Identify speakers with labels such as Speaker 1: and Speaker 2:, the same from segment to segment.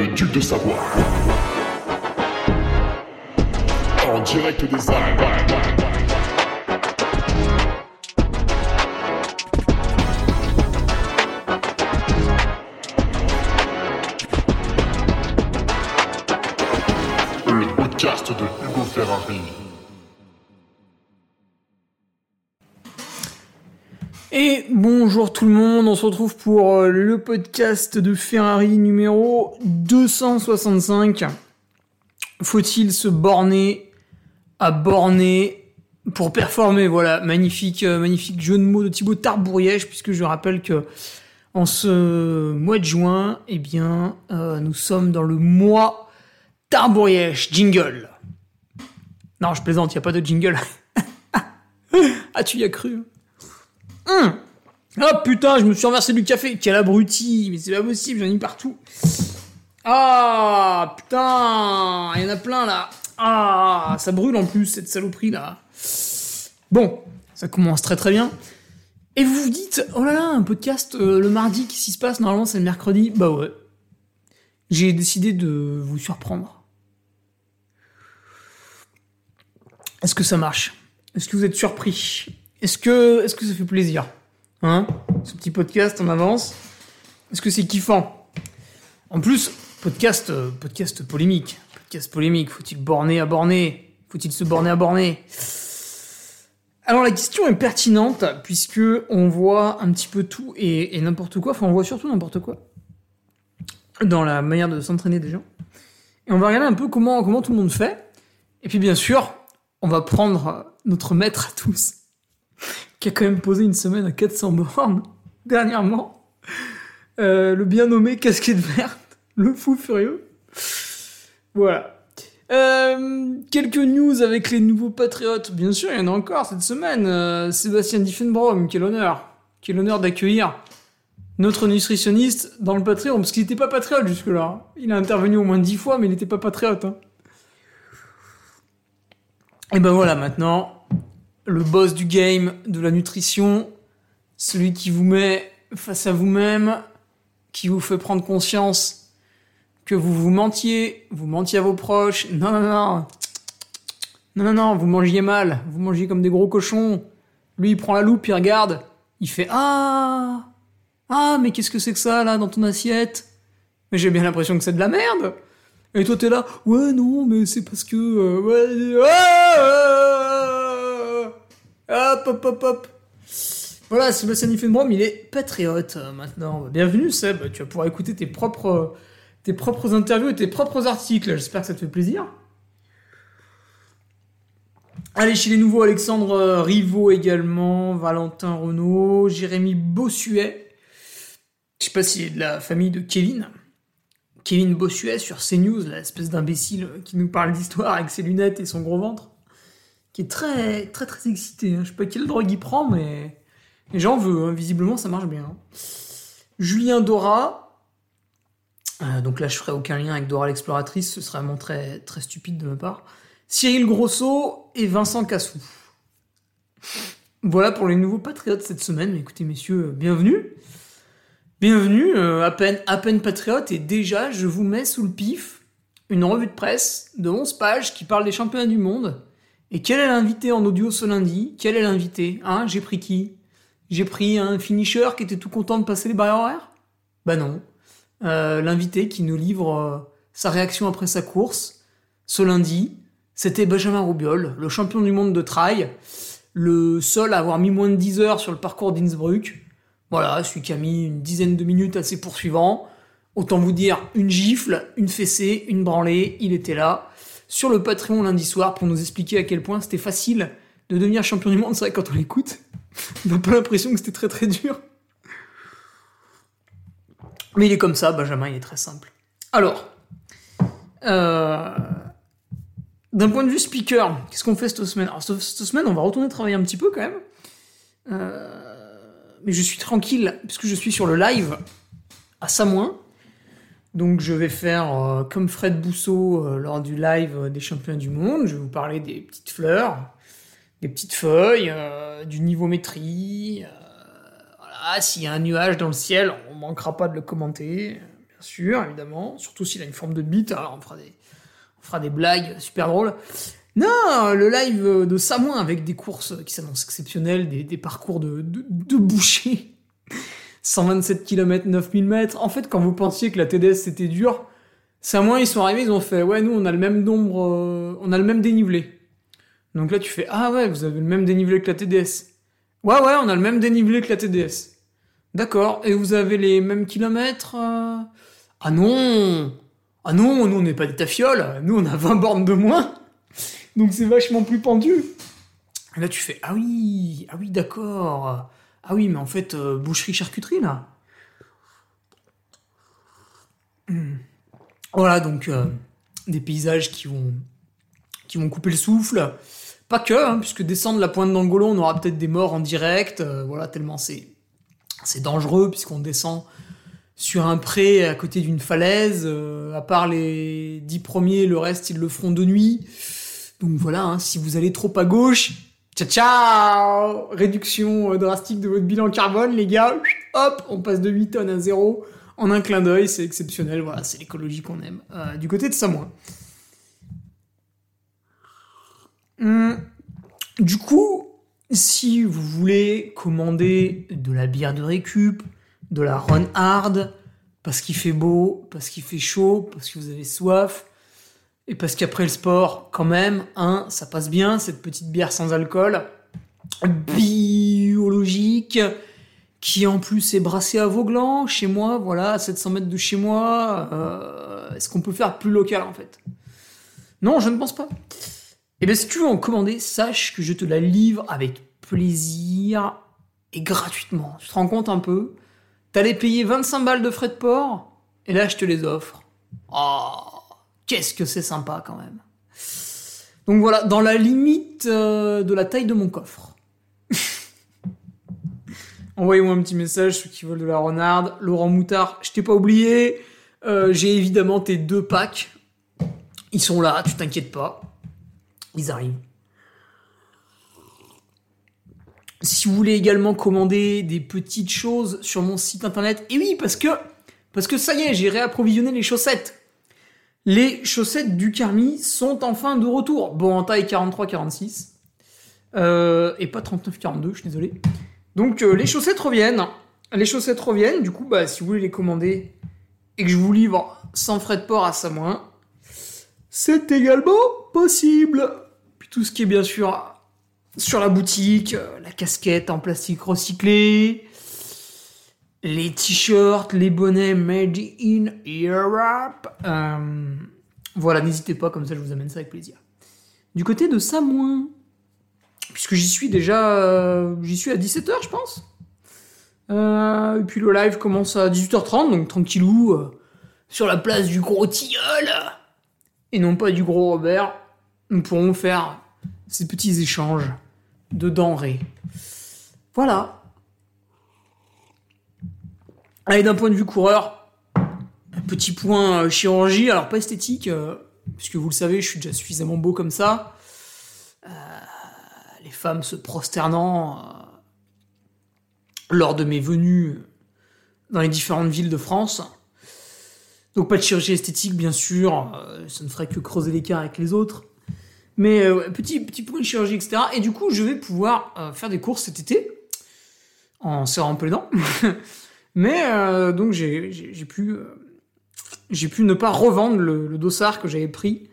Speaker 1: le duc de Savoie. En direct des Alpes. De Hugo Ferrari.
Speaker 2: Et bonjour tout le monde, on se retrouve pour euh, le podcast de Ferrari numéro 265. Faut-il se borner à borner pour performer? Voilà, magnifique, euh, magnifique jeu de mots de Thibaut Tarbouriège, puisque je rappelle que en ce mois de juin, eh bien, euh, nous sommes dans le mois Tarbouriège. Jingle. Non, je plaisante, il n'y a pas de jingle. ah, tu y as cru Hum. Ah putain, je me suis renversé du café. Quel abruti, mais c'est pas possible, j'en ai partout. Ah putain, il y en a plein là. Ah, ça brûle en plus cette saloperie là. Bon, ça commence très très bien. Et vous vous dites, oh là là, un podcast euh, le mardi, qu'est-ce qui se passe? Normalement c'est le mercredi. Bah ouais. J'ai décidé de vous surprendre. Est-ce que ça marche? Est-ce que vous êtes surpris? Est-ce que, est-ce que ça fait plaisir? Hein Ce petit podcast en avance Est-ce que c'est kiffant? En plus, podcast, euh, podcast polémique. Podcast polémique. Faut-il borner à borner? Faut-il se borner à borner? Alors la question est pertinente puisque on voit un petit peu tout et, n'importe quoi. Enfin, on voit surtout n'importe quoi dans la manière de s'entraîner des gens. Et on va regarder un peu comment, comment tout le monde fait. Et puis bien sûr, on va prendre notre maître à tous, qui a quand même posé une semaine à 400 bornes dernièrement. Euh, le bien nommé casquette verte, le fou furieux. Voilà. Euh, quelques news avec les nouveaux patriotes. Bien sûr, il y en a encore cette semaine. Euh, Sébastien Diffenbrom, quel honneur. Quel honneur d'accueillir notre nutritionniste dans le Patreon, parce qu'il n'était pas patriote jusque-là. Il a intervenu au moins dix fois, mais il n'était pas patriote. Hein. Et ben voilà, maintenant, le boss du game, de la nutrition, celui qui vous met face à vous-même, qui vous fait prendre conscience que vous vous mentiez, vous mentiez à vos proches. Non, non, non. Non, non, non, vous mangiez mal, vous mangiez comme des gros cochons. Lui, il prend la loupe, il regarde, il fait Ah Ah, mais qu'est-ce que c'est que ça, là, dans ton assiette? Mais j'ai bien l'impression que c'est de la merde Et toi, t'es là Ouais, non, mais c'est parce que. euh, ah, Hop, hop, hop, hop. Voilà, Sébastien Diffenbrom, il est patriote euh, maintenant. Bienvenue, Seb. Tu vas pouvoir écouter tes propres, tes propres interviews et tes propres articles. J'espère que ça te fait plaisir. Allez, chez les nouveaux, Alexandre euh, Rivaud également, Valentin Renault, Jérémy Bossuet. Je sais pas s'il est de la famille de Kevin. Kevin Bossuet sur CNews, l'espèce d'imbécile qui nous parle d'histoire avec ses lunettes et son gros ventre. Très, très, très excité. hein. Je sais pas quelle drogue il prend, mais, mais j'en veux. hein. Visiblement, ça marche bien. hein. Julien Dora. Euh, donc là, je ferai aucun lien avec Dora l'exploratrice. Ce serait vraiment très, très stupide de ma part. Cyril Grosso et Vincent Cassou. Voilà pour les nouveaux patriotes cette semaine. Écoutez, messieurs, bienvenue. Bienvenue, euh, à, peine, à peine patriote, et déjà, je vous mets sous le pif une revue de presse de 11 pages qui parle des championnats du monde. Et quel est l'invité en audio ce lundi? Quel est l'invité? Hein J'ai pris qui? J'ai pris un finisher qui était tout content de passer les barrières horaires? Bah non. Euh, l'invité qui nous livre euh, sa réaction après sa course, ce lundi, c'était Benjamin Roubiol, le champion du monde de trail, le seul à avoir mis moins de 10 heures sur le parcours d'Innsbruck. Voilà, celui qui a mis une dizaine de minutes à ses poursuivants. Autant vous dire, une gifle, une fessée, une branlée, il était là, sur le Patreon lundi soir, pour nous expliquer à quel point c'était facile de devenir champion du monde. C'est vrai, quand on l'écoute, on n'a pas l'impression que c'était très très dur. Mais il est comme ça, Benjamin, il est très simple. Alors, euh, d'un point de vue speaker, qu'est-ce qu'on fait cette semaine? Alors, cette, semaine, on va retourner travailler un petit peu quand même. Euh, mais je suis tranquille, puisque je suis sur le live à Samoin. Donc, je vais faire euh, comme Fred Bousseau euh, lors du live euh, des championnats du monde. Je vais vous parler des petites fleurs, des petites feuilles, du niveaumétrie. euh, voilà, s'il y a un nuage dans le ciel, on manquera pas de le commenter, bien sûr, évidemment. Surtout s'il a une forme de bite, alors on fera des, blagues super drôles. Non, le live de Samoin avec des courses qui s'annoncent exceptionnelles, des, des parcours de, de, de boucher. 127 km, 9000 mètres. En fait, quand vous pensiez que la TDS c'était dur, Samoin ils sont arrivés, ils ont fait ouais nous on a le même nombre, euh, on a le même dénivelé. Donc là tu fais ah ouais vous avez le même dénivelé que la TDS. Ouais ouais on a le même dénivelé que la TDS. D'accord. Et vous avez les mêmes kilomètres euh? Ah non Ah non, nous on n'est pas des tafioles, nous on a 20 bornes de moins. Donc c'est vachement plus pendu. Et là tu fais ah oui, ah oui d'accord. Ah oui mais en fait euh, boucherie charcuterie là. Hmm. Voilà donc euh, des paysages qui vont qui vont couper le souffle. Pas que, hein, puisque descendre la pointe d'Angolo, on aura peut-être des morts en direct. euh, voilà tellement c'est dangereux puisqu'on descend sur un pré à côté d'une falaise. à part les dix premiers, le reste ils le feront de nuit. Donc voilà, hein, si vous allez trop à gauche, ciao ciao Réduction euh, drastique de votre bilan carbone, les gars. Hop, on passe de 8 tonnes à 0 en un clin d'œil, c'est exceptionnel. Voilà, c'est l'écologie qu'on aime. Euh, du côté de Samoa. Hum, du coup, si vous voulez commander de la bière de récup, de la Run Hard, parce qu'il fait beau, parce qu'il fait chaud, parce que vous avez soif, et parce qu'après le sport, quand même, hein, ça passe bien, cette petite bière sans alcool, biologique, qui en plus est brassée à Vauglan, chez moi, voilà, à 700 mètres de chez moi. Euh, Est-ce qu'on peut faire plus local, en fait? Non, je ne pense pas. Et bien, si tu veux en commander, sache que je te la livre avec plaisir et gratuitement. Tu te rends compte un peu? T'allais payer 25 balles de frais de port, et là, je te les offre. Oh, qu'est-ce que c'est sympa quand même. Donc voilà, dans la limite euh, de la taille de mon coffre. Envoyez-moi un petit message, ceux qui veulent de la renarde. Laurent Moutard, je t'ai pas oublié. Euh, J'ai évidemment tes deux packs. Ils sont là, tu t'inquiètes pas. Ils arrivent. Si vous voulez également commander des petites choses sur mon site internet, et oui, parce que, parce que ça y est, j'ai réapprovisionné les chaussettes. Les chaussettes du Carmi sont enfin de retour. Bon, en taille 43-46. Euh, et pas 39-42, je suis désolé. Donc, euh, les chaussettes reviennent. Les chaussettes reviennent. Du coup, bah, si vous voulez les commander et que je vous livre sans frais de port à Samoin, c'est également possible. Puis tout ce qui est bien sûr sur la boutique, euh, la casquette en plastique recyclé, les t-shirts, les bonnets made in Europe. Euh, voilà, n'hésitez pas, comme ça je vous amène ça avec plaisir. Du côté de Samoin, puisque j'y suis déjà, euh, j'y suis à 17h je pense. Euh, et puis le live commence à 18h30, donc tranquillou, sur la place du gros tilleul, et non pas du gros Robert, nous pourrons faire ces petits échanges de denrées. Voilà. Allez, d'un point de vue coureur, un petit point euh, chirurgie, alors pas esthétique, euh, puisque vous le savez, je suis déjà suffisamment beau comme ça. Euh, les femmes se prosternant lors de mes venues dans les différentes villes de France. Donc pas de chirurgie esthétique, bien sûr, ça ne ferait que creuser l'écart avec les autres. Mais petit, petit point de chirurgie, etc. Et du coup, je vais pouvoir faire des courses cet été, en serrant un peu les dents. Mais euh, donc j'ai pu, euh, pu ne pas revendre le, dossard que j'avais pris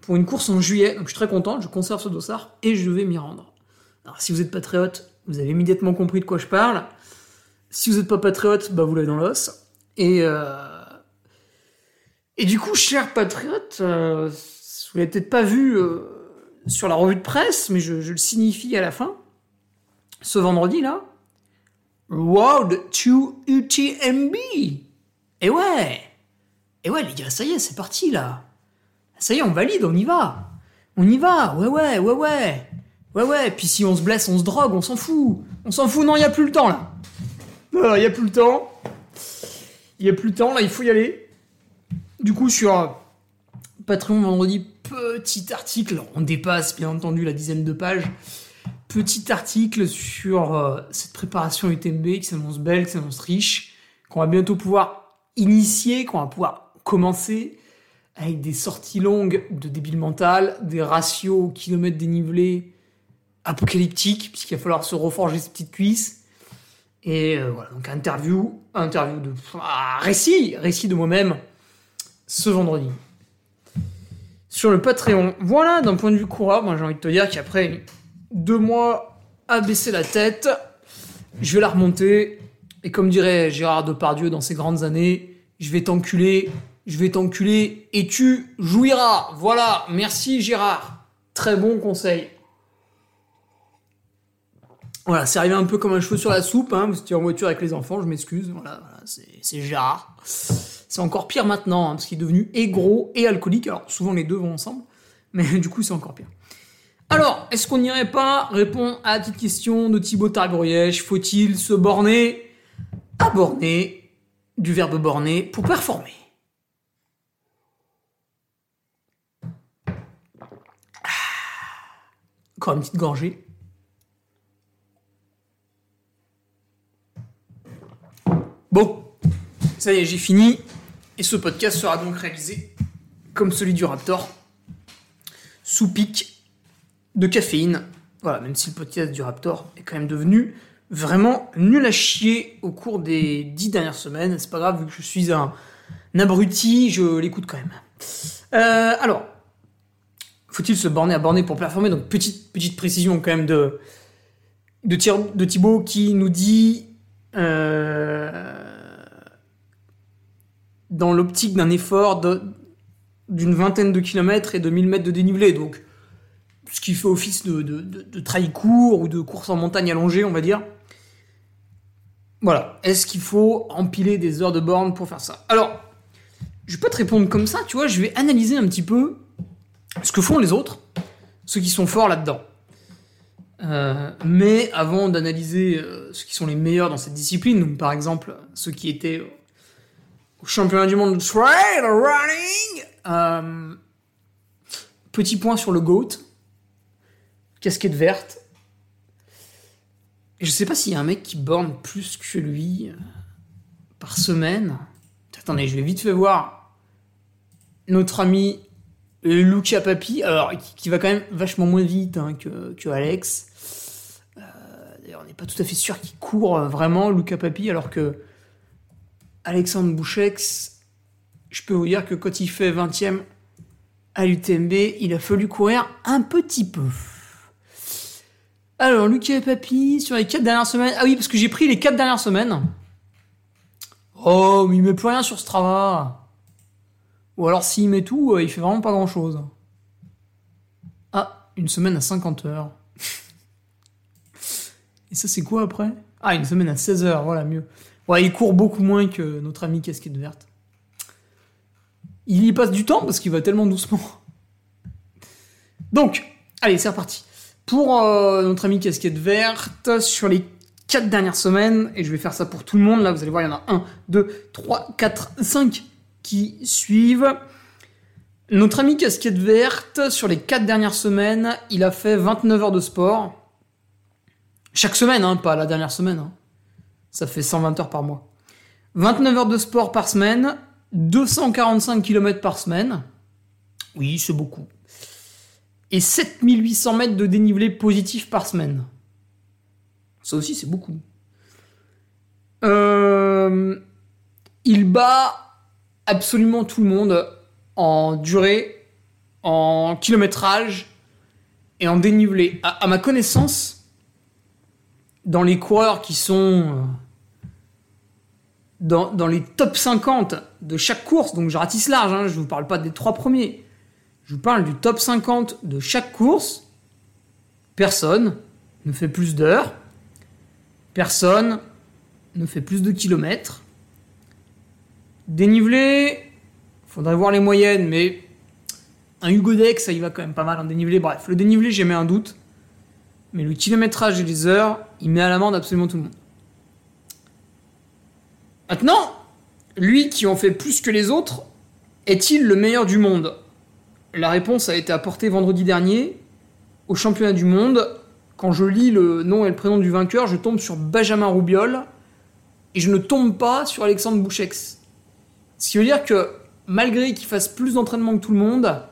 Speaker 2: pour une course en juillet. Donc je suis très content, je conserve ce dossard et je vais m'y rendre. Alors si vous êtes patriote, vous avez immédiatement compris de quoi je parle. Si vous n'êtes pas patriote, bah vous l'avez dans l'os. Et, euh, du coup, cher patriote, vous l'avez peut-être pas vu sur la revue de presse, mais je le signifie à la fin. Ce vendredi là, Road to UTMB. Et ouais, et ouais les gars, ça y est, c'est parti là. Ça y est, on valide, on y va. On y va, ouais ouais, ouais ouais. Ouais ouais, puis si on se blesse, on se drogue, on s'en fout. On s'en fout, non, il y a plus le temps là. Il y a plus le temps. Il y a plus le temps, là, il faut y aller. Du coup, sur euh, Patreon vendredi, petit article, on dépasse bien entendu la dizaine de pages. Petit article sur euh, cette préparation UTMB qui s'annonce belle, qui s'annonce riche, qu'on va bientôt pouvoir initier, qu'on va pouvoir commencer avec des sorties longues de débile mental, des ratios kilomètres dénivelés apocalyptiques, puisqu'il va falloir se reforger ses petites cuisses. Et euh, voilà, donc interview, interview de ah, récit, récit de moi-même ce vendredi. Sur le Patreon, voilà, d'un point de vue coureur, moi j'ai envie de te dire qu'après deux mois à baisser la tête, je vais la remonter. Et comme dirait Gérard Depardieu dans ses grandes années, je vais t'enculer, je vais t'enculer et tu jouiras. Voilà, merci Gérard. Très bon conseil. Voilà, c'est arrivé un peu comme un cheveu sur la soupe, hein, vous étiez en voiture avec les enfants, je m'excuse, voilà, voilà c'est Gérard. C'est encore pire maintenant, hein, parce qu'il est devenu et gros et alcoolique, alors souvent les deux vont ensemble, mais du coup c'est encore pire. Alors, est-ce qu'on n'irait pas répondre à la petite question de Thibaut Targourièche Faut-il se borner à borner, du verbe borner, pour performer? Encore une petite gorgée. Bon, ça y est, j'ai fini. Et ce podcast sera donc réalisé comme celui du Raptor, sous pic de caféine. Voilà, même si le podcast du Raptor est quand même devenu vraiment nul à chier au cours des dix dernières semaines. C'est pas grave, vu que je suis un, abruti, je l'écoute quand même. Euh, alors, faut-il se borner à borner pour performer? Donc, petite, petite précision quand même de, de, qui nous dit euh, dans l'optique d'un effort d'une vingtaine de kilomètres et de 1000 mètres de dénivelé. Ce qui fait office de, de, de, trail court ou de course en montagne allongée, on va dire. Voilà. Est-ce qu'il faut empiler des heures de borne pour faire ça? Alors, je vais pas te répondre comme ça, tu vois, je vais analyser un petit peu ce que font les autres, ceux qui sont forts là-dedans. Euh, mais avant d'analyser euh, ceux qui sont les meilleurs dans cette discipline, par exemple ceux qui étaient au championnat du monde de trail running, euh, petit point sur le GOAT, casquette verte. Je sais pas s'il y a un mec qui borne plus que lui par semaine. Attendez, je vais vite fait voir notre ami Luca Papi, alors qui va quand même vachement moins vite hein, que, que Alex on n'est pas tout à fait sûr qu'il court euh, vraiment, Luca Papi, alors que Alexandre Bouchex, je peux vous dire que quand il fait 20e à l'UTMB, il a fallu courir un petit peu. Alors, Lucas Papi, sur les 4 dernières semaines. Ah oui, parce que j'ai pris les 4 dernières semaines. Oh, mais il met plus rien sur Strava. Ou alors s'il met tout, euh, il fait vraiment pas grand chose. Ah, une semaine à 50 heures. Et ça, c'est quoi après? Ah, une semaine à 16h, voilà, mieux. Ouais, il court beaucoup moins que notre ami casquette verte. Il y passe du temps parce qu'il va tellement doucement. Donc, allez, c'est reparti. Pour euh, notre ami casquette verte, sur les 4 dernières semaines, et je vais faire ça pour tout le monde, là vous allez voir, il y en a 1, 2, 3, 4, 5 qui suivent. Notre ami casquette verte, sur les 4 dernières semaines, il a fait 29 heures de sport. Chaque semaine, hein, pas la dernière semaine. Hein. Ça fait 120 heures par mois. 29 heures de sport par semaine, 245 km par semaine. Oui, c'est beaucoup. Et 7800 mètres de dénivelé positif par semaine. Ça aussi, c'est beaucoup. Euh, il bat absolument tout le monde en durée, en kilométrage et en dénivelé. à ma connaissance, dans les coureurs qui sont euh, dans, les top 50 de chaque course, donc je ratisse large, hein, je ne vous parle pas des trois premiers, je vous parle du top 50 de chaque course, personne ne fait plus d'heures, personne ne fait plus de kilomètres. Dénivelé, faudrait voir les moyennes, mais un Hugo Deck, ça y va quand même pas mal en dénivelé. Bref, le dénivelé, j'ai mis un doute. Mais le kilométrage et les heures, il met à l'amende absolument tout le monde. Maintenant, lui qui en fait plus que les autres, est-il le meilleur du monde? La réponse a été apportée vendredi dernier au championnat du monde. Quand je lis le nom et le prénom du vainqueur, je tombe sur Benjamin Roubiol et je ne tombe pas sur Alexandre Bouchex. Ce qui veut dire que malgré qu'il fasse plus d'entraînement que tout le monde,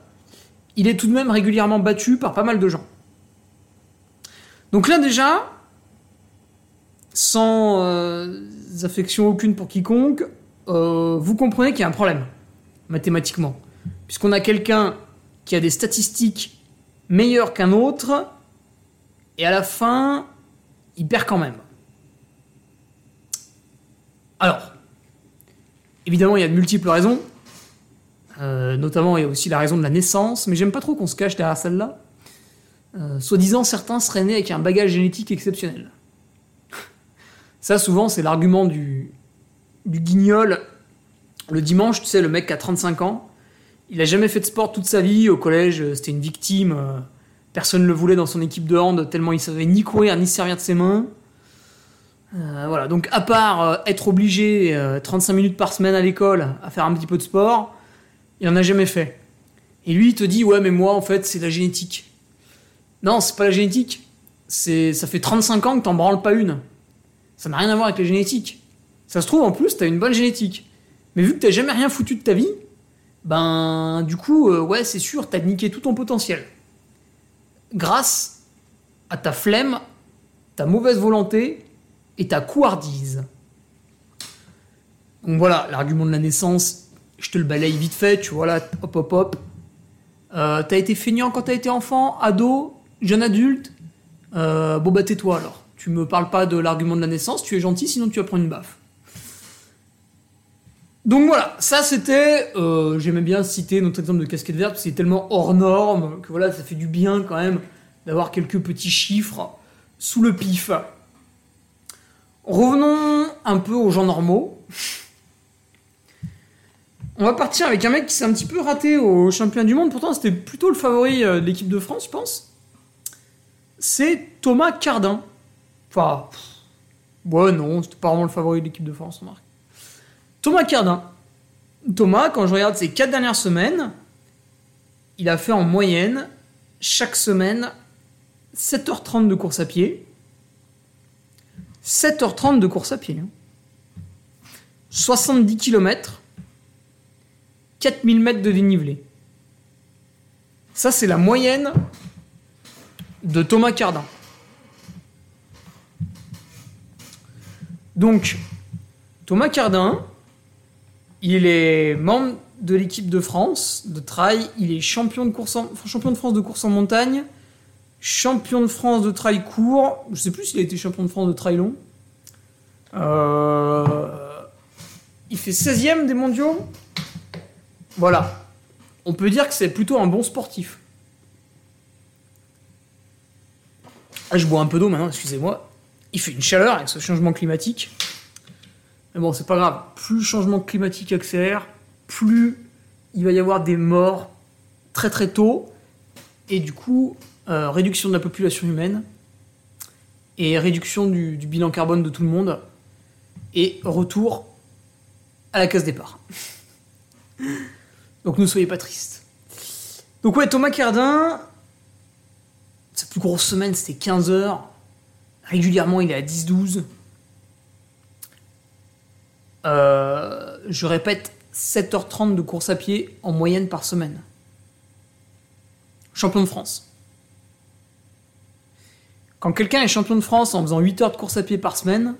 Speaker 2: il est tout de même régulièrement battu par pas mal de gens. Donc là déjà, sans euh, affection aucune pour quiconque, euh, vous comprenez qu'il y a un problème, mathématiquement. Puisqu'on a quelqu'un qui a des statistiques meilleures qu'un autre, et à la fin, il perd quand même. Alors, évidemment, il y a de multiples raisons. Euh, notamment, il y a aussi la raison de la naissance, mais j'aime pas trop qu'on se cache derrière celle-là. Euh, Soi-disant, certains seraient nés avec un bagage génétique exceptionnel. Ça, souvent, c'est l'argument du, du guignol. Le dimanche, tu sais, le mec qui a 35 ans, il a jamais fait de sport toute sa vie. Au collège, euh, c'était une victime. euh, Personne ne le voulait dans son équipe de hand, tellement il savait ni courir ni se servir de ses mains. Euh, voilà, donc à part être obligé euh, 35 minutes par semaine à l'école à faire un petit peu de sport, il en a jamais fait. Et lui, te dit, ouais, mais moi, en fait, c'est la génétique. Non, c'est pas la génétique. C'est, ça fait 35 ans que t'en branles pas une. Ça n'a rien à voir avec la génétique. Ça se trouve, en plus, t'as une bonne génétique. Mais vu que t'as jamais rien foutu de ta vie, ben, du coup, euh, ouais, c'est sûr, t'as niqué tout ton potentiel. Grâce à ta flemme, ta mauvaise volonté et ta couardise. Donc voilà, l'argument de la naissance, je te le balaye vite fait, tu vois là, hop hop hop. Euh, t'as été feignant quand t'as été enfant, ado, jeune adulte? Euh, Bon bah tais-toi alors. Tu me parles pas de l'argument de la naissance, tu es gentil, sinon tu vas prendre une baffe. Donc voilà, ça c'était, euh, j'aimais bien citer notre exemple de casquette verte, parce que c'est tellement hors norme que voilà, ça fait du bien quand même d'avoir quelques petits chiffres sous le pif. Revenons un peu aux gens normaux. On va partir avec un mec qui s'est un petit peu raté au championnat du monde, pourtant c'était plutôt le favori euh, de l'équipe de France, je pense. C'est Thomas Cardin. Enfin, ouais, non, c'était pas vraiment le favori de l'équipe de France, remarque. Thomas Cardin. Thomas, quand je regarde ses quatre dernières semaines, il a fait en moyenne, chaque semaine, 7h30 de course à pied. 7h30 de course à pied. hein. 70 km. 4000 mètres de dénivelé. Ça, c'est la moyenne de Thomas Cardin. Donc, Thomas Cardin, il est membre de l'équipe de France de trail. Il est champion de, France de course en montagne, champion de France de trail court. Je sais plus s'il a été champion de France de trail long. Euh, Il fait 16ème des mondiaux. Voilà. On peut dire que c'est plutôt un bon sportif. Ah, je bois un peu d'eau maintenant, excusez-moi. Il fait une chaleur avec ce changement climatique. Mais bon, c'est pas grave. Plus le changement climatique accélère, plus il va y avoir des morts très très tôt. Et du coup, euh, réduction de la population humaine. Et réduction du, bilan carbone de tout le monde. Et retour à la case départ. Donc ne soyez pas tristes. Donc ouais, Thomas Cardin, sa plus grosse semaine c'était 15 heures. Régulièrement il est à 10-12. Euh, je répète, 7h30 de course à pied en moyenne par semaine. Champion de France. Quand quelqu'un est champion de France en faisant 8 heures de course à pied par semaine,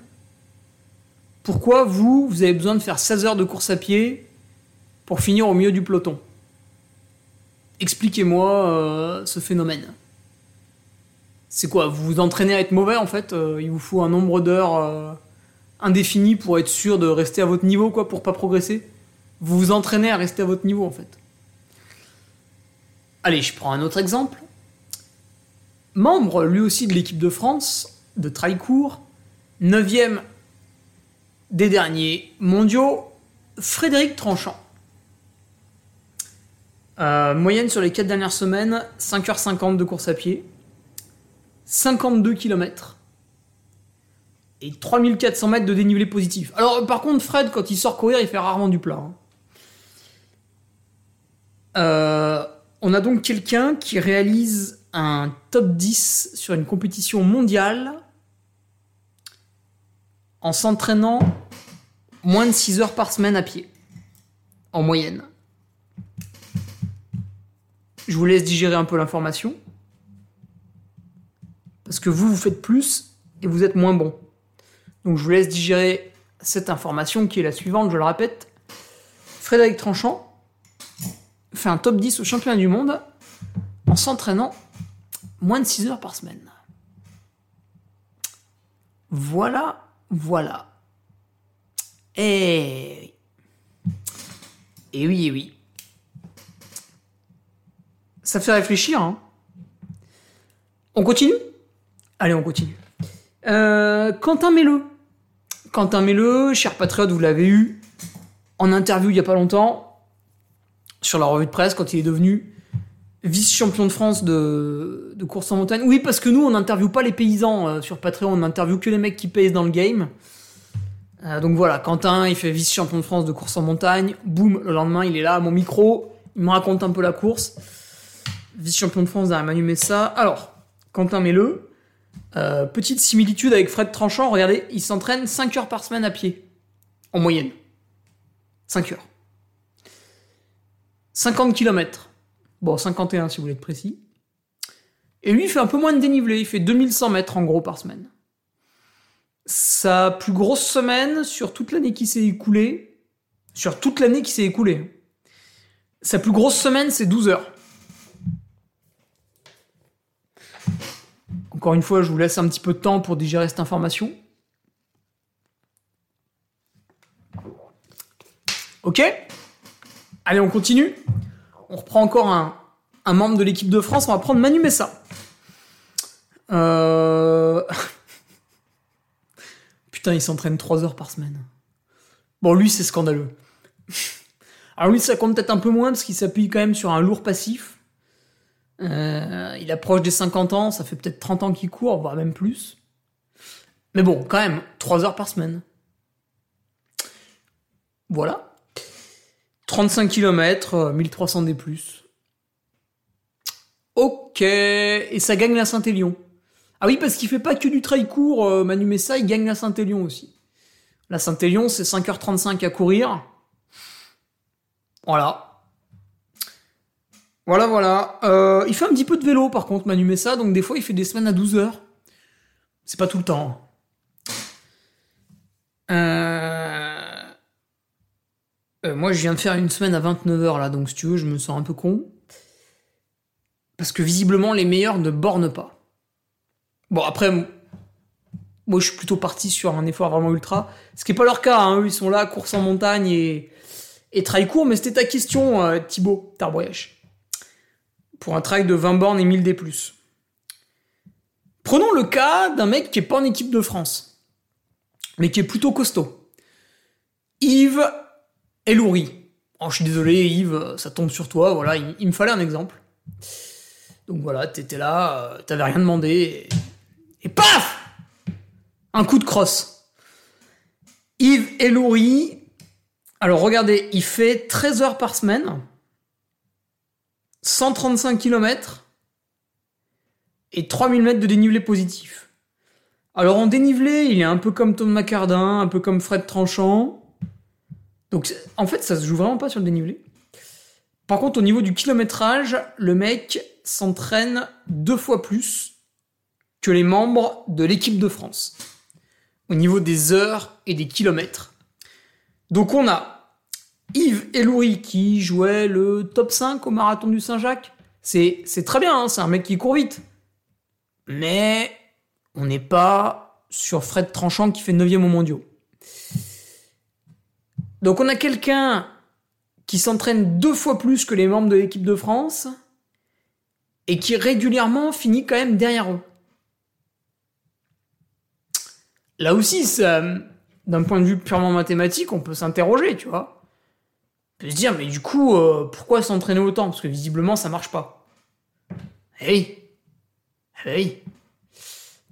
Speaker 2: pourquoi vous, vous avez besoin de faire 16 heures de course à pied pour finir au milieu du peloton? Expliquez-moi euh, ce phénomène. C'est quoi? Vous vous entraînez à être mauvais en fait? Euh, Il vous faut un nombre d'heures indéfini pour être sûr de rester à votre niveau, quoi, pour pas progresser Vous vous entraînez à rester à votre niveau en fait. Allez, je prends un autre exemple. Membre lui aussi de l'équipe de France, de trail court, 9ème des derniers mondiaux, Frédéric Tranchant. Euh, moyenne sur les 4 dernières semaines, 5h50 de course à pied, 52 km et 3400 mètres de dénivelé positif. Alors par contre, Fred, quand il sort courir, il fait rarement du plat. hein. Euh, on a donc quelqu'un qui réalise un top 10 sur une compétition mondiale en s'entraînant moins de 6 heures par semaine à pied. en moyenne. Je vous laisse digérer un peu l'information. Parce que vous, vous faites plus et vous êtes moins bon. Donc je vous laisse digérer cette information qui est la suivante, je le répète. Frédéric Tranchant fait un top 10 au championnat du monde en s'entraînant moins de 6 heures par semaine. Voilà, voilà. Et... Et oui, et oui. Ça fait réfléchir, hein. On continue? Allez, on continue. Euh, Quentin Melleux. Quentin Melleux, cher patriote, vous l'avez eu en interview il y a pas longtemps, sur la revue de presse, quand il est devenu vice-champion de France de, de, course en montagne. Oui, parce que nous, on n'interviewe pas les paysans euh, sur Patreon, on n'interviewe que les mecs qui pèsent dans le game. Euh, donc voilà, Quentin, il fait vice-champion de France de course en montagne. Boum, le lendemain, il est là à mon micro, il me raconte un peu la course. Vice-champion de France derrière Manu Messa. Alors, Quentin Melleux, euh, petite similitude avec Fred Tranchant, regardez, il s'entraîne 5 heures par semaine à pied, en moyenne. 5 heures. 50 km. Bon, 51 si vous voulez être précis. Et lui, il fait un peu moins de dénivelé. Il fait 2100 mètres en gros par semaine. Sa plus grosse semaine sur toute l'année qui s'est écoulée. Sur toute l'année qui s'est écoulée. Sa plus grosse semaine, c'est 12 heures. Encore une fois, je vous laisse un petit peu de temps pour digérer cette information. Ok Allez, on continue on reprend encore un, membre de l'équipe de France, on va prendre Manu Messa. Euh... Putain, il s'entraîne 3 heures par semaine. Bon, lui, c'est scandaleux. Alors lui, ça compte peut-être un peu moins parce qu'il s'appuie quand même sur un lourd passif. Euh, il approche des 50 ans, ça fait peut-être 30 ans qu'il court, voire même plus. Mais bon, quand même, 3 heures par semaine. Voilà. 35 km, 1300 D+. Ok, et ça gagne la Saint-Élion. Ah oui, parce qu'il fait pas que du trail court, euh, Manu Messa, il gagne la Saint-Élion aussi. La Saint-Élion, c'est 5h35 à courir. Voilà. Voilà, voilà. Euh, il fait un petit peu de vélo, par contre, Manu Messa, donc des fois, il fait des semaines à 12 heures. C'est pas tout le temps. Euh... Euh, moi, je viens de faire une semaine à 29 heures là, donc si tu veux, je me sens un peu con. Parce que visiblement, les meilleurs ne bornent pas. Bon, après, moi, je suis plutôt parti sur un effort vraiment ultra. Ce qui n'est pas leur cas, hein. eux, ils sont là, course en montagne et, et trail court, mais c'était ta question, Thibaut Tarboyèche. Pour un trail de 20 bornes et 1000 D+. Prenons le cas d'un mec qui est pas en équipe de France, mais qui est plutôt costaud. Yves Elouri. Oh, je suis désolé, Yves, ça tombe sur toi. Voilà, il, me fallait un exemple. Donc voilà, t'étais là, euh, t'avais rien demandé. Et, paf Un coup de crosse. Yves Elouri. Alors regardez, il fait 13 heures par semaine, 135 km et 3000 mètres de dénivelé positif. Alors en dénivelé, il est un peu comme Tom McCardin, un peu comme Fred Tranchant. Donc en fait, ça se joue vraiment pas sur le dénivelé. Par contre, au niveau du kilométrage, le mec s'entraîne deux fois plus que les membres de l'équipe de France. Au niveau des heures et des kilomètres. Donc on a Yves Elouri qui jouait le top 5 au marathon du Saint-Jacques. C'est, très bien, hein, c'est un mec qui court vite. Mais on n'est pas sur Fred Tranchant qui fait 9 au mondiaux. Donc on a quelqu'un qui s'entraîne deux fois plus que les membres de l'équipe de France et qui régulièrement finit quand même derrière eux. Là aussi, d'un point de vue purement mathématique, on peut s'interroger, tu vois. Peut se dire, mais du coup, euh, pourquoi s'entraîner autant? Parce que visiblement, ça marche pas. Eh oui. Eh oui.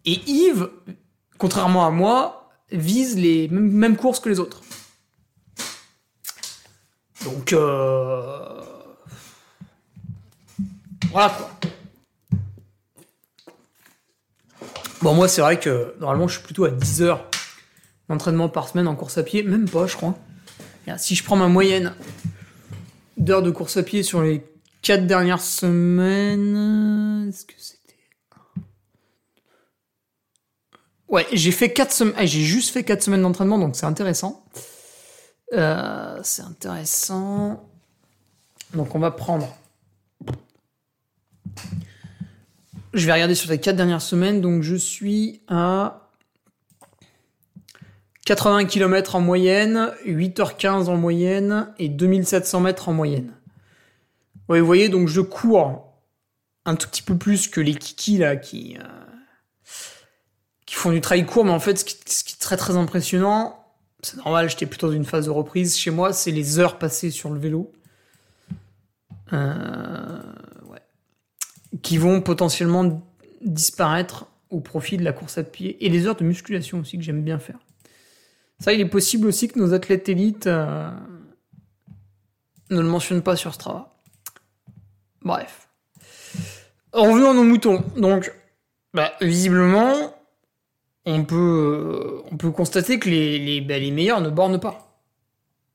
Speaker 2: Et Yves, contrairement à moi, vise les mêmes courses que les autres. Donc, euh... voilà quoi. Bon, moi, c'est vrai que normalement, je suis plutôt à 10 heures d'entraînement par semaine en course à pied, même pas, je crois. Si je prends ma moyenne d'heures de course à pied sur les quatre dernières semaines. Est-ce que c'était. Ouais, j'ai fait quatre semaines. ah, j'ai juste fait quatre semaines d'entraînement, donc c'est intéressant. Euh, c'est intéressant. Donc on va prendre. Je vais regarder sur les quatre dernières semaines, donc je suis à 80 km en moyenne, 8h15 en moyenne et 2700 mètres en moyenne. Vous voyez, donc je cours un tout petit peu plus que les kikis là qui, euh, qui font du trail court, mais en fait, ce qui, est très très impressionnant, c'est normal, j'étais plutôt dans une phase de reprise chez moi, c'est les heures passées sur le vélo. Euh. Qui vont potentiellement disparaître au profit de la course à pied et les heures de musculation aussi que j'aime bien faire. Ça, il est possible aussi que nos athlètes élites euh, ne le mentionnent pas sur Strava. Bref. Revenons à nos moutons. Donc, bah, visiblement, on peut, euh, on peut constater que les, les, bah, les meilleurs ne bornent pas.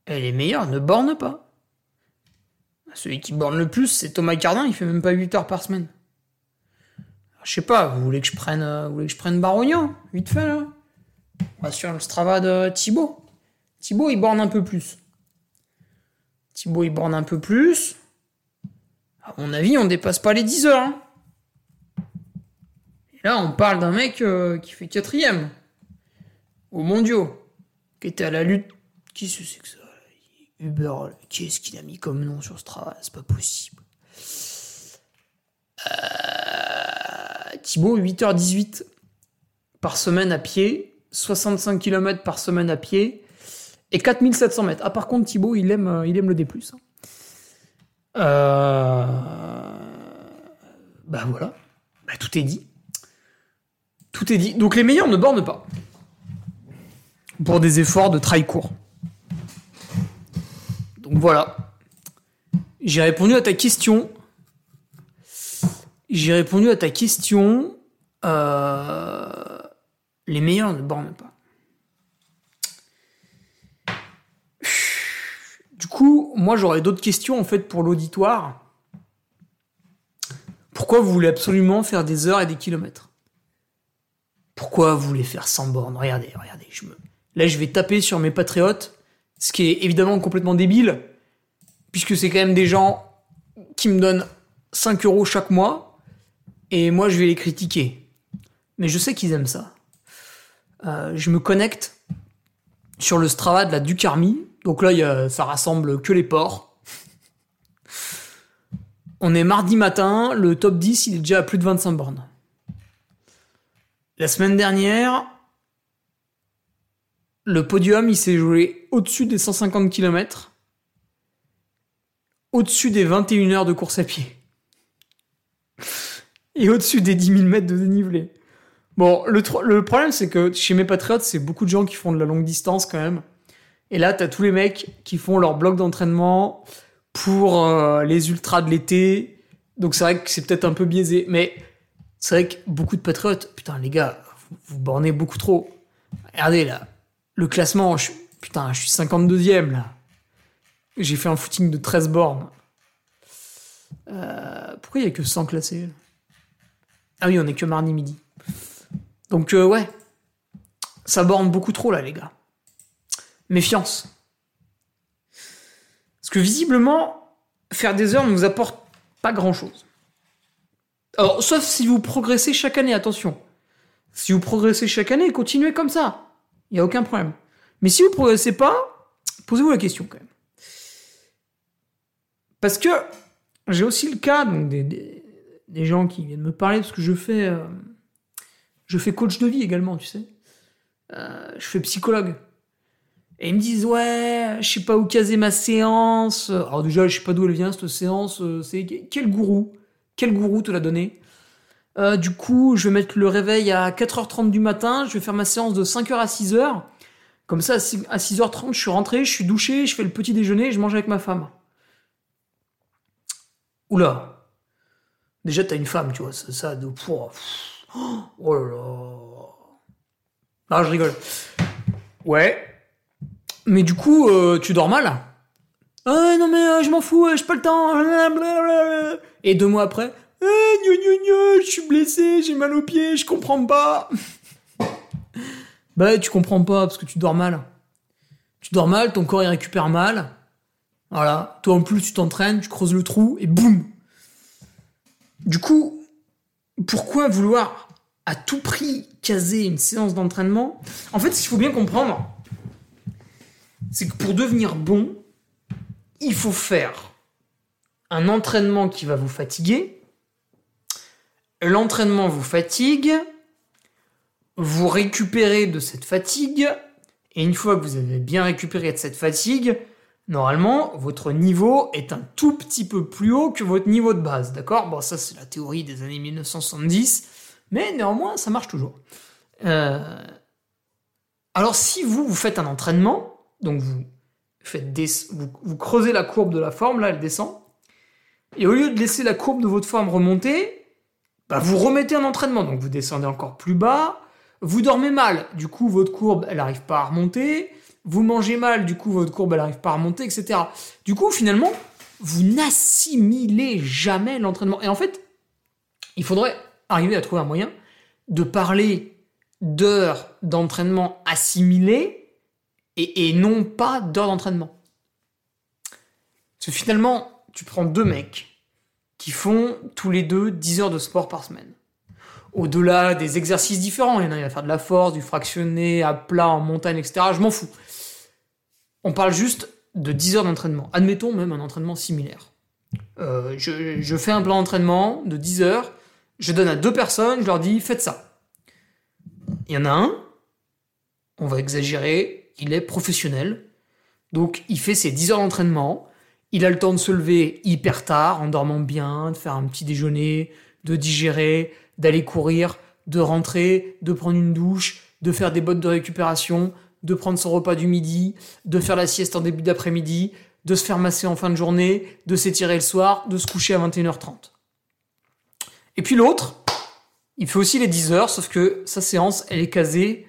Speaker 2: Et les meilleurs ne bornent pas. Celui qui borne le plus, c'est Thomas Cardin, il fait même pas 8 heures par semaine. Je sais pas, vous voulez que je prenne, euh, vous voulez que je prenne Barognan Vite fait, là? Va sur le Strava de Thibaut. Thibaut, il borne un peu plus. Thibaut, il borne un peu plus. À mon avis, on dépasse pas les 10 heures. hein. Et là, on parle d'un mec euh, qui fait quatrième. Au mondiaux. Qui était à la lutte. Qui se c'est que ça Uber, qu'est-ce qu'il a mis comme nom sur Strava? C'est pas possible. Euh, Thibaut, 8h18 par semaine à pied, 65 km par semaine à pied et 4700 mètres. Ah, par contre, Thibaut, il aime, euh, il aime le D. hein. Euh... Bah voilà. Bah, tout est dit. Tout est dit. Donc les meilleurs ne bornent pas. Pour des efforts de trail court. Donc voilà. J'ai répondu à ta question. J'ai répondu à ta question. Euh, Les meilleurs ne bornent pas. Du coup, moi j'aurais d'autres questions en fait pour l'auditoire. Pourquoi vous voulez absolument faire des heures et des kilomètres? Pourquoi vous voulez faire 100 bornes? Regardez, regardez, là je vais taper sur mes patriotes, ce qui est évidemment complètement débile, puisque c'est quand même des gens qui me donnent 5 euros chaque mois, et moi je vais les critiquer. Mais je sais qu'ils aiment ça. Euh, je me connecte sur le Strava de la Ducarmi, donc là ça rassemble que les ports. On est mardi matin, le top 10 il est déjà à plus de 25 bornes. La semaine dernière, le podium il s'est joué au-dessus des 150 km, au-dessus des 21 heures de course à pied et au-dessus des 10 000 mètres de dénivelé. Bon, le, problème c'est que chez mes patriotes, c'est beaucoup de gens qui font de la longue distance quand même. Et là, t'as tous les mecs qui font leur bloc d'entraînement pour euh, les ultras de l'été. Donc c'est vrai que c'est peut-être un peu biaisé. Mais c'est vrai que beaucoup de patriotes, putain les gars, vous, bornez beaucoup trop. Regardez là, le classement, je, putain, je suis 52e là. J'ai fait un footing de 13 bornes. Euh, pourquoi il y a que 100 classés Ah oui, on est que mardi midi. Donc euh, ouais, ça borne beaucoup trop là les gars. Méfiance. Parce que visiblement, faire des heures ne vous apporte pas grand-chose. Alors, sauf si vous progressez chaque année, attention. Si vous progressez chaque année, continuez comme ça. Il n'y a aucun problème. Mais si vous progressez pas, posez-vous la question quand même. Parce que j'ai aussi le cas donc, des, gens qui viennent me parler, parce que je fais, euh, je fais coach de vie également, tu sais. Euh, je fais psychologue. Et ils me disent, ouais, je sais pas où caser ma séance. Alors déjà, je sais pas d'où elle vient, cette séance. euh, C'est quel gourou Quel gourou te l'a donné Euh, Du coup, je vais mettre le réveil à 4h30 du matin. Je vais faire ma séance de 5h à 6h. Comme ça, à 6 à 6h30, je suis rentré, je suis douché, je fais le petit déjeuner et je mange avec ma femme. Oula. Déjà, t'as une femme, tu vois, ça, ça de pour. Oh là là. Non, je rigole. Ouais. Mais du coup, euh, tu dors mal. Ah non mais euh, je m'en fous, euh, j'ai pas le temps. Et deux mois après, gna, je suis blessé, j'ai mal aux pieds, je comprends pas. bah tu comprends pas parce que tu dors mal. Tu dors mal, ton corps il récupère mal. Voilà. Toi en plus tu t'entraînes, tu creuses le trou et boum. Du coup, pourquoi vouloir à tout prix caser une séance d'entraînement? En fait, ce qu'il faut bien comprendre, c'est que pour devenir bon, il faut faire un entraînement qui va vous fatiguer. L'entraînement vous fatigue, vous récupérez de cette fatigue, et une fois que vous avez bien récupéré de cette fatigue, normalement, votre niveau est un tout petit peu plus haut que votre niveau de base, d'accord? Bon, ça c'est la théorie des années 1970, mais néanmoins, ça marche toujours. Euh, Alors si vous, vous faites un entraînement, donc vous, faites des... vous, vous creusez la courbe de la forme, là, elle descend, et au lieu de laisser la courbe de votre forme remonter, bah, vous remettez un entraînement, donc vous descendez encore plus bas, vous dormez mal, du coup votre courbe elle n'arrive pas à remonter, vous mangez mal, du coup votre courbe n'arrive pas à remonter, etc. Du coup finalement, vous n'assimilez jamais l'entraînement. Et en fait, il faudrait arriver à trouver un moyen de parler d'heures d'entraînement assimilées et, et non pas d'heures d'entraînement. Parce que finalement, tu prends deux mecs qui font tous les deux 10 heures de sport par semaine au-delà des exercices différents. Il y en a, il va faire de la force, du fractionné, à plat, en montagne, etc. Je m'en fous. On parle juste de 10 heures d'entraînement. Admettons même un entraînement similaire. Euh, je, je fais un plan d'entraînement de 10 heures, je donne à deux personnes, je leur dis faites ça. Il y en a un, on va exagérer, il est professionnel, donc il fait ses 10 heures d'entraînement, il a le temps de se lever hyper tard, en dormant bien, de faire un petit déjeuner, de digérer, d'aller courir, de rentrer, de prendre une douche, de faire des bottes de récupération, de prendre son repas du midi, de faire la sieste en début d'après-midi, de se faire masser en fin de journée, de s'étirer le soir, de se coucher à 21h30. Et puis l'autre, il fait aussi les 10 heures, sauf que sa séance, elle est casée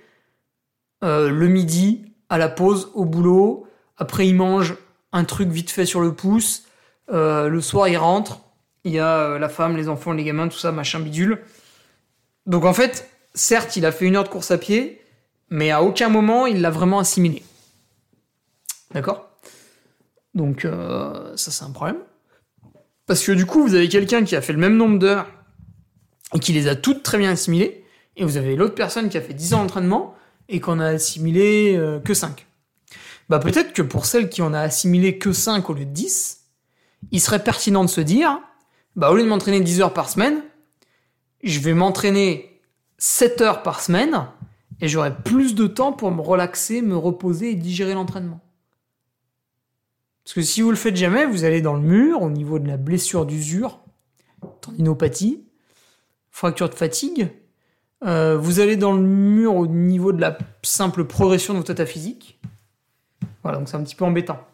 Speaker 2: euh, le midi, à la pause, au boulot. Après, il mange un truc vite fait sur le pouce. Euh, le soir, il rentre. Il y a euh, la femme, les enfants, les gamins, tout ça, machin bidule. Donc en fait, certes, il a fait une heure de course à pied, mais à aucun moment il l'a vraiment assimilé. D'accord? Donc euh, ça c'est un problème. Parce que du coup, vous avez quelqu'un qui a fait le même nombre d'heures et qui les a toutes très bien assimilées, et vous avez l'autre personne qui a fait 10 ans d'entraînement et qu'on a assimilé euh, que 5. Bah peut-être que pour celle qui en a assimilé que 5 au lieu de 10, il serait pertinent de se dire, bah au lieu de m'entraîner 10 heures par semaine, je vais m'entraîner 7 heures par semaine et j'aurai plus de temps pour me relaxer, me reposer et digérer l'entraînement. Parce que si vous le faites jamais, vous allez dans le mur au niveau de la blessure d'usure, tendinopathie, fracture de fatigue. Euh, vous allez dans le mur au niveau de la simple progression de votre état physique. Voilà, donc c'est un petit peu embêtant.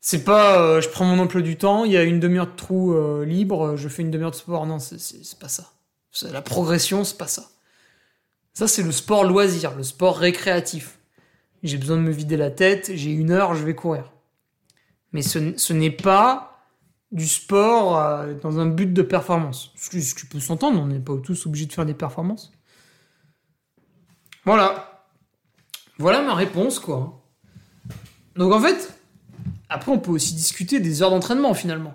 Speaker 2: C'est pas euh, je prends mon emploi du temps, il y a une demi-heure de trou euh, libre, je fais une demi-heure de sport. Non, c'est- pas ça. La progression, c'est pas ça. Ça, c'est le sport loisir, le sport récréatif. J'ai besoin de me vider la tête, j'ai une heure, je vais courir. Mais ce, n'est pas du sport euh, dans un but de performance. Ce ce qui peut s'entendre, on n'est pas tous obligés de faire des performances. Voilà. Voilà ma réponse, quoi. Donc en fait, après on peut aussi discuter des heures d'entraînement finalement.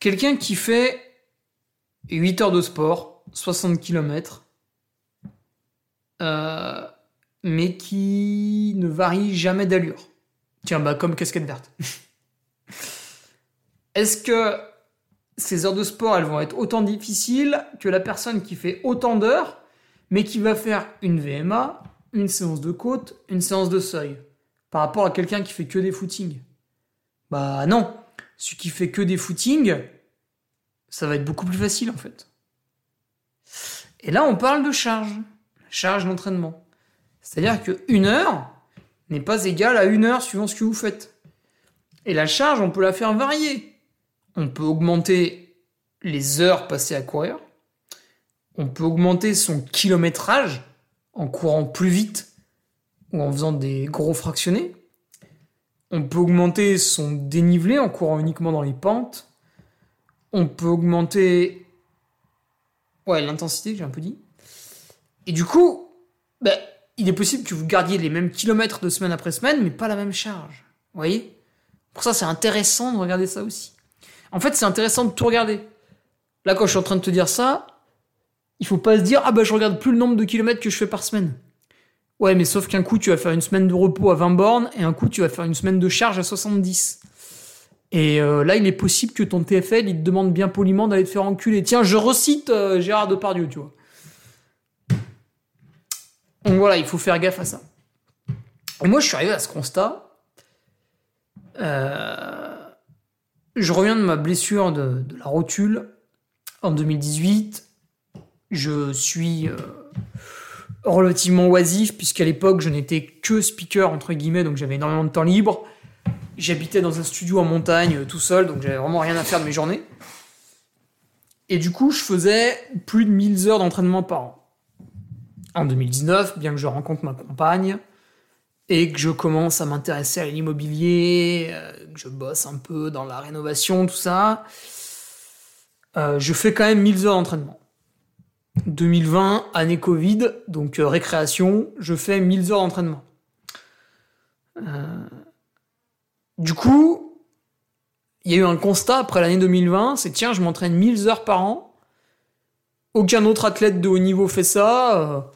Speaker 2: Quelqu'un qui fait 8 heures de sport, 60 km, euh, mais qui ne varie jamais d'allure. Tiens, bah comme casquette verte. Est-ce que ces heures de sport, elles vont être autant difficiles que la personne qui fait autant d'heures, mais qui va faire une VMA, une séance de côte, une séance de seuil, par rapport à quelqu'un qui fait que des footings? Bah non. Celui qui fait que des footings, ça va être beaucoup plus facile en fait. Et là, on parle de charge, charge d'entraînement. C'est-à-dire que une heure n'est pas égale à une heure suivant ce que vous faites. Et la charge, on peut la faire varier. On peut augmenter les heures passées à courir. On peut augmenter son kilométrage en courant plus vite ou en faisant des gros fractionnés. On peut augmenter son dénivelé en courant uniquement dans les pentes. On peut augmenter ouais, l'intensité, j'ai un peu dit. Et du coup, ben, il est possible que vous gardiez les mêmes kilomètres de semaine après semaine, mais pas la même charge. Vous voyez? Pour ça, c'est intéressant de regarder ça aussi. En fait, c'est intéressant de tout regarder. Là, quand je suis en train de te dire ça, il faut pas se dire ah bah je regarde plus le nombre de kilomètres que je fais par semaine. Ouais, mais sauf qu'un coup tu vas faire une semaine de repos à 20 bornes et un coup tu vas faire une semaine de charge à 70. Et euh, là, il est possible que ton TFL il te demande bien poliment d'aller te faire enculer. Tiens, je recite euh, Gérard Depardieu, tu vois. Donc voilà, il faut faire gaffe à ça. Et moi, je suis arrivé à ce constat. Euh, je reviens de ma blessure de, la rotule en 2018. Je suis euh, relativement oisif, puisqu'à l'époque, je n'étais que speaker, entre guillemets, donc j'avais énormément de temps libre. J'habitais dans un studio en montagne, tout seul, donc j'avais vraiment rien à faire de mes journées. Et du coup, je faisais plus de 1000 heures d'entraînement par an en 2019, bien que je rencontre ma compagne et que je commence à m'intéresser à l'immobilier, euh, que je bosse un peu dans la rénovation, tout ça, euh, je fais quand même 1000 heures d'entraînement. 2020, année Covid, donc euh, récréation, je fais 1000 heures d'entraînement. du coup, il y a eu un constat après l'année 2020, c'est tiens, je m'entraîne 1000 heures par an. Aucun autre athlète de haut niveau fait ça.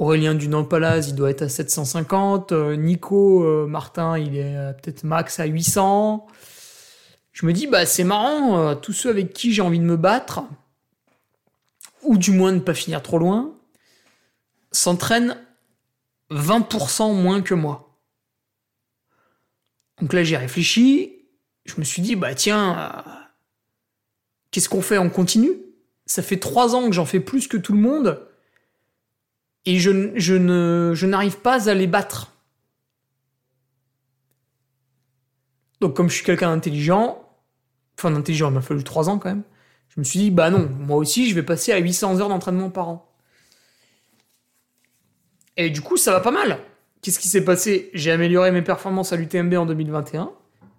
Speaker 2: Aurélien Dunampalaz, il doit être à 750. Euh, Nico euh, Martin, il est peut-être max à 800. Je me dis, bah c'est marrant, euh, tous ceux avec qui j'ai envie de me battre, ou du moins ne pas finir trop loin, s'entraînent 20% moins que moi. Donc là, j'ai réfléchi. Je me suis dit, bah tiens, qu'est-ce qu'on fait? On continue? Ça fait trois ans que j'en fais plus que tout le monde et je, ne, je n'arrive pas à les battre. Donc comme je suis quelqu'un d'intelligent, enfin d'intelligent, il m'a fallu 3 ans quand même, je me suis dit, bah non, moi aussi je vais passer à 800 heures d'entraînement par an. Et du coup, ça va pas mal. Qu'est-ce qui s'est passé? J'ai amélioré mes performances à l'UTMB en 2021,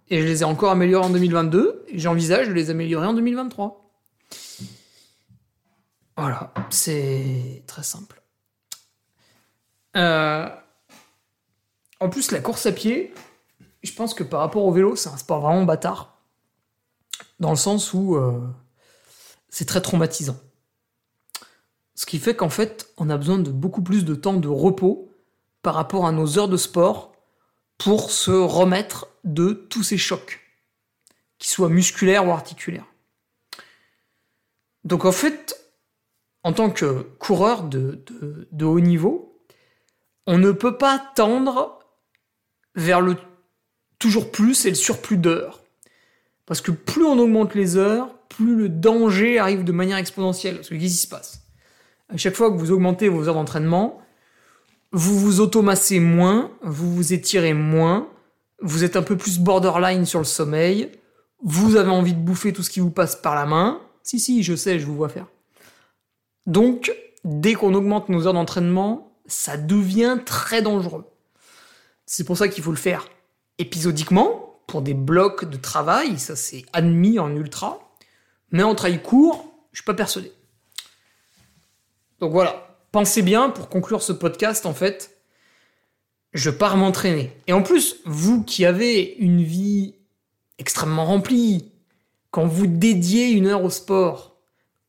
Speaker 2: et je les ai encore améliorées en 2022, et j'envisage de les améliorer en 2023. Voilà, c'est très simple. Euh, en plus, la course à pied, je pense que par rapport au vélo, c'est un sport vraiment bâtard. Dans le sens où euh, c'est très traumatisant. Ce qui fait qu'en fait, on a besoin de beaucoup plus de temps de repos par rapport à nos heures de sport pour se remettre de tous ces chocs, qu'ils soient musculaires ou articulaires. Donc en fait, en tant que coureur de, de haut niveau, on ne peut pas tendre vers le toujours plus et le surplus d'heures. Parce que plus on augmente les heures, plus le danger arrive de manière exponentielle. Parce que qu'est-ce qui se passe? À chaque fois que vous augmentez vos heures d'entraînement, vous vous automassez moins, vous vous étirez moins, vous êtes un peu plus borderline sur le sommeil, vous avez envie de bouffer tout ce qui vous passe par la main. Si, si, je sais, je vous vois faire. Donc, dès qu'on augmente nos heures d'entraînement, ça devient très dangereux. C'est pour ça qu'il faut le faire épisodiquement, pour des blocs de travail, ça c'est admis en ultra, mais en trail court, je suis pas persuadé. Donc voilà, pensez bien pour conclure ce podcast en fait, je pars m'entraîner. Et en plus, vous qui avez une vie extrêmement remplie, quand vous dédiez une heure au sport,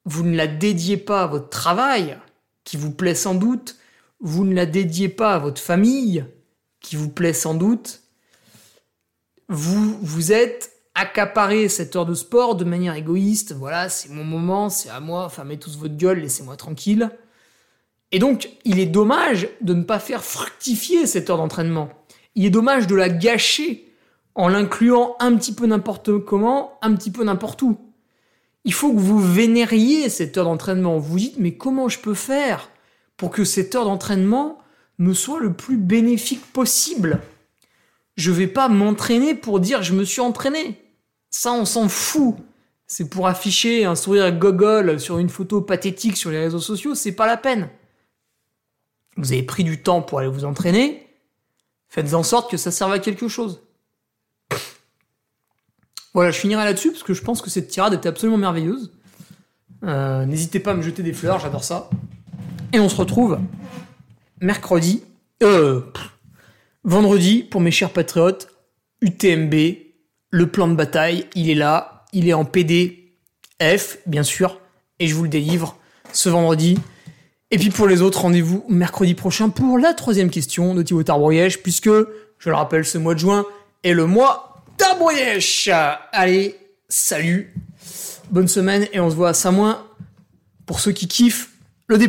Speaker 2: vous ne la dédiez pas à votre travail, qui vous plaît sans doute, vous ne la dédiez pas à votre famille, qui vous plaît sans doute, vous vous êtes accaparé cette heure de sport de manière égoïste. Voilà, c'est mon moment, c'est à moi, fermez tous votre gueule, laissez-moi tranquille. Et donc, il est dommage de ne pas faire fructifier cette heure d'entraînement. Il est dommage de la gâcher en l'incluant un petit peu n'importe comment, un petit peu n'importe où. Il faut que vous vénériez cette heure d'entraînement. Vous vous dites, mais comment je peux faire? Pour que cette heure d'entraînement me soit le plus bénéfique possible. Je vais pas m'entraîner pour dire je me suis entraîné. Ça, on s'en fout. C'est pour afficher un sourire gogol sur une photo pathétique sur les réseaux sociaux, c'est pas la peine. Vous avez pris du temps pour aller vous entraîner, faites en sorte que ça serve à quelque chose.
Speaker 3: Voilà, je finirai là-dessus parce que je pense que cette tirade était absolument merveilleuse. Euh, N'hésitez pas à me jeter des fleurs, j'adore ça. Et on se retrouve mercredi, euh, vendredi pour mes chers patriotes, UTMB, le plan de bataille, il est là, il est en PDF, bien sûr, et je vous le délivre ce vendredi. Et puis pour les autres, rendez-vous mercredi prochain pour la troisième question de Thibaut Tarboyèche, puisque, je le rappelle, ce mois de juin est le mois Tarboyèche. Allez, salut, bonne semaine, et on se voit à Samoin pour ceux qui kiffent le D+.